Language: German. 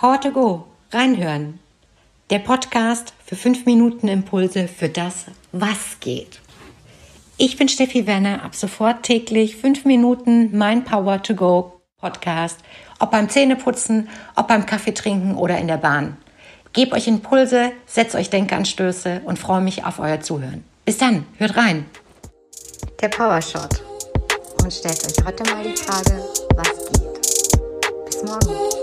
Power to Go, reinhören. Der Podcast für 5 Minuten Impulse für das, was geht. Ich bin Steffi Werner, ab sofort täglich 5 Minuten mein Power to Go Podcast, ob beim Zähneputzen, ob beim Kaffee trinken oder in der Bahn. Gebt euch Impulse, setzt euch Denkanstöße und freue mich auf euer Zuhören. Bis dann, hört rein. Der Power Shot. Und stellt euch heute mal die Frage, was geht. Bis morgen.